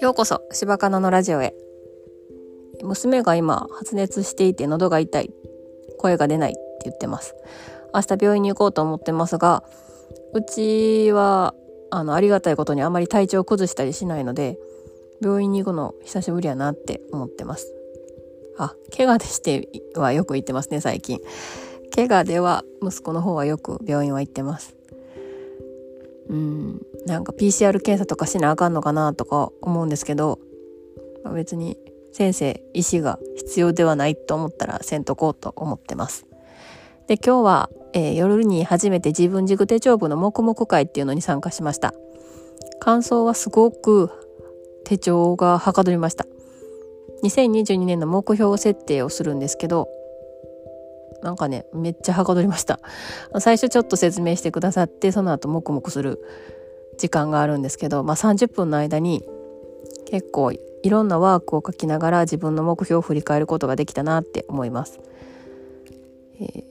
ようこそ柴かなのラジオへ。娘が今発熱していて喉が痛い。声が出ないって言ってます。明日病院に行こうと思ってますがうちはあのありがたいことにあまり体調を崩したりしないので病院に行くの久しぶりやなって思ってます。あ怪我でしてはよく行ってますね最近。怪我では息子の方はよく病院は行ってます。うん。なんか PCR 検査とかしなあかんのかなとか思うんですけど、まあ、別に先生医師が必要ではないと思ったらせんとこうと思ってます。で今日は、えー、夜に初めて自分軸手帳部の黙々会っていうのに参加しました。感想はすごく手帳がはかどりました。2022年の目標設定をするんですけどなんかねめっちゃはかどりました最初ちょっと説明してくださってその後黙々する時間があるんですけど、まあ、30分の間に結構いろんなワークを書きながら自分の目標を振り返ることができたなって思います。えー、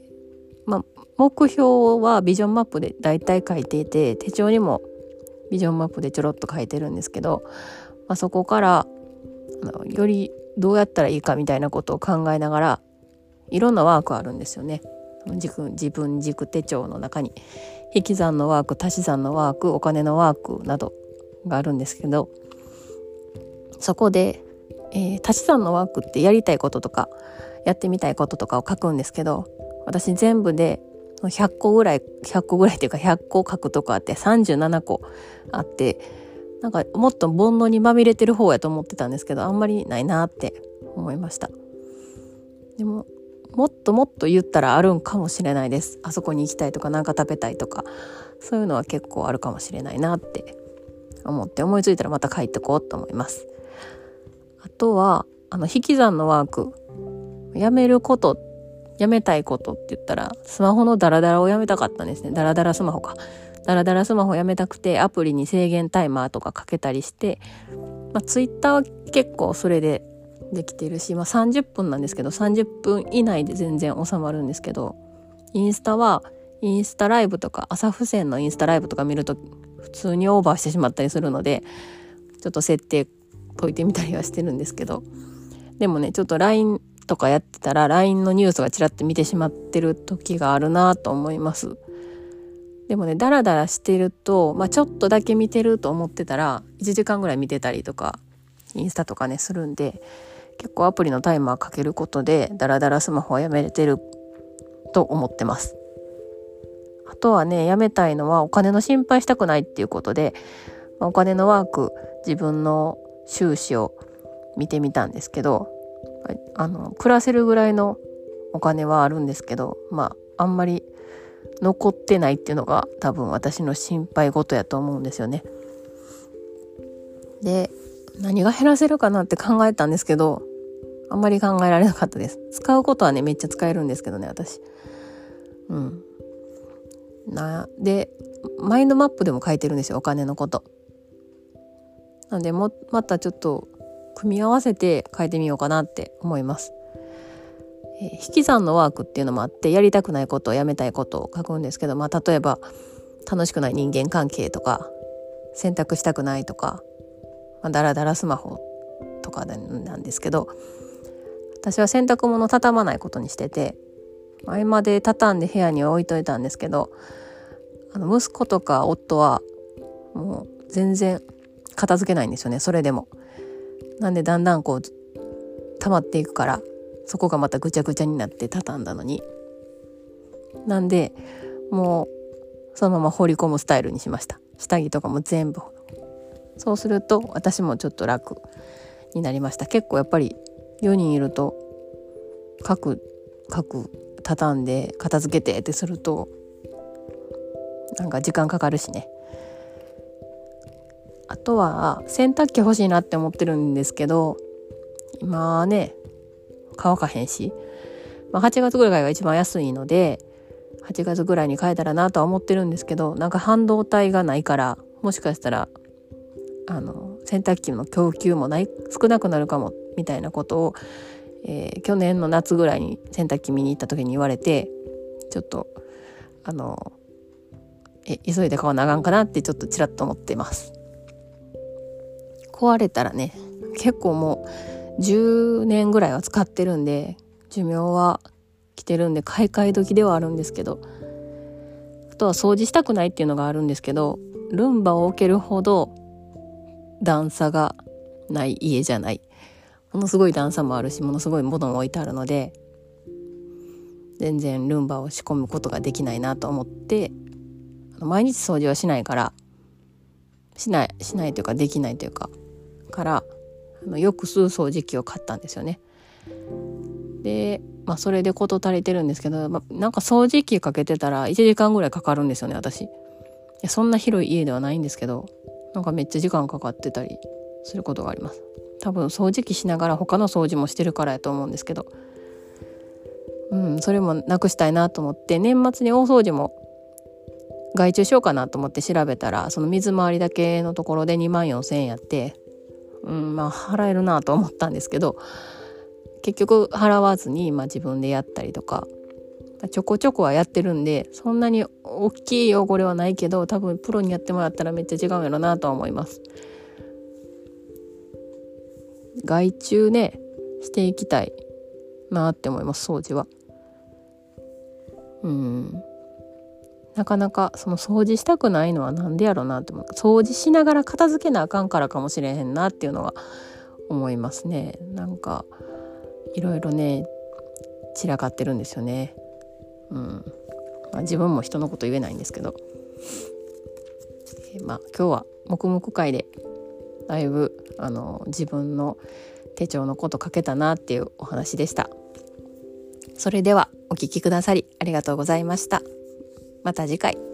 まあ、目標はビジョンマップで大体書いていて手帳にもビジョンマップでちょろっと書いてるんですけど、まあ、そこからよりどうやったらいいかみたいなことを考えながらいろんなワークあるんですよね。自分軸手帳の中に引き算のワーク足し算のワークお金のワークなどがあるんですけどそこで、えー、足し算のワークってやりたいこととかやってみたいこととかを書くんですけど私全部で100個ぐらい100個ぐらいっていうか100個書くとこあって37個あってなんかもっと煩悩にまみれてる方やと思ってたんですけどあんまりないなって思いましたでももっともっと言ったらあるんかもしれないです。あそこに行きたいとか何か食べたいとか。そういうのは結構あるかもしれないなって。思って思いついたらまた書いてこうと思います。あとはあの引き算のワーク。やめることやめたいことって言ったらスマホのダラダラをやめたかったんですね。ダラダラスマホか。ダラダラスマホやめたくてアプリに制限タイマーとかかけたりして、まあ、ツイッターは結構それでできてるし、まあ、30分なんですけど30分以内で全然収まるんですけどインスタはインスタライブとか朝付箋のインスタライブとか見ると普通にオーバーしてしまったりするのでちょっと設定解いてみたりはしてるんですけどでもねちょっと LINE とかやってたら LINE のニュースがちらっと見てしまってる時があるなと思います。でもねダラダラしてると、まあ、ちょっとだけ見てると思ってたら1時間ぐらい見てたりとかインスタとかねするんで結構アプリのタイマーかけることでダラダラスマホはやめれてると思ってます。あとはね、やめたいのはお金の心配したくないっていうことで、お金のワーク、自分の収支を見てみたんですけど、あの、暮らせるぐらいのお金はあるんですけど、まあ、あんまり残ってないっていうのが多分私の心配事やと思うんですよね。で、何が減らせるかなって考えたんですけど、あんまり考えられなかったです。使うことはね、めっちゃ使えるんですけどね、私。うん。な、で、マインドマップでも書いてるんですよ、お金のこと。なんで、も、またちょっと、組み合わせて書いてみようかなって思います。えー、引き算のワークっていうのもあって、やりたくないことをやめたいことを書くんですけど、まあ、例えば、楽しくない人間関係とか、選択したくないとか、まあ、だらだらスマホとかなんですけど、私は洗濯物畳まないことにしてて前まで畳んで部屋に置いといたんですけどあの息子とか夫はもう全然片付けないんですよねそれでも。なんでだんだんこう溜まっていくからそこがまたぐちゃぐちゃになって畳んだのに。なんでもうそのまま放り込むスタイルにしました下着とかも全部そうすると私もちょっと楽になりました結構やっぱり4人いると各各畳んで片付けてってするとなんか時間かかるしね。あとは洗濯機欲しいなって思ってるんですけど今ね乾かへんし、まあ、8月ぐらいが一番安いので8月ぐらいに買えたらなとは思ってるんですけどなんか半導体がないからもしかしたらあの洗濯機の供給もない少なくなるかもみたいなことを、えー、去年の夏ぐらいに洗濯機見に行った時に言われてちょっとあのえ急いで買わなあかんかなってちょっとちらっと思ってます。壊れたらね結構もう10年ぐらいは使ってるんで寿命は来てるんで買い替え時ではあるんですけどあとは掃除したくないっていうのがあるんですけどルンバを置けるほど段差がない家じゃない。ものすごい段差もあるしものすごいものも置いてあるので全然ルンバを仕込むことができないなと思って毎日掃除はしないからしないしないというかできないというかからあのよく吸う掃除機を買ったんですよね。で、まあ、それで事足りてるんですけど、ま、なんか掃除機かけてたら1時間ぐらいかかるんですよね私。いやそんな広い家ではないんですけどなんかめっちゃ時間かかってたりすることがあります。多分掃除機しながら他の掃除もしてるからやと思うんですけどうんそれもなくしたいなと思って年末に大掃除も外注しようかなと思って調べたらその水回りだけのところで2万4,000円やってうんまあ払えるなと思ったんですけど結局払わずに、まあ、自分でやったりとかちょこちょこはやってるんでそんなに大きい汚れはないけど多分プロにやってもらったらめっちゃ違うんやろなとは思います。外注ねしていきたいなって思います掃除は。うん。なかなかその掃除したくないのは何でやろうなって思う。掃除しながら片付けなあかんからかもしれへんなっていうのは思いますね。なんかいろいろね散らかってるんですよね。うん。まあ、自分も人のこと言えないんですけど、まあ今日は黙々会でだいぶあの自分の手帳のこと書けたなっていうお話でした。それではお聴きくださりありがとうございました。また次回。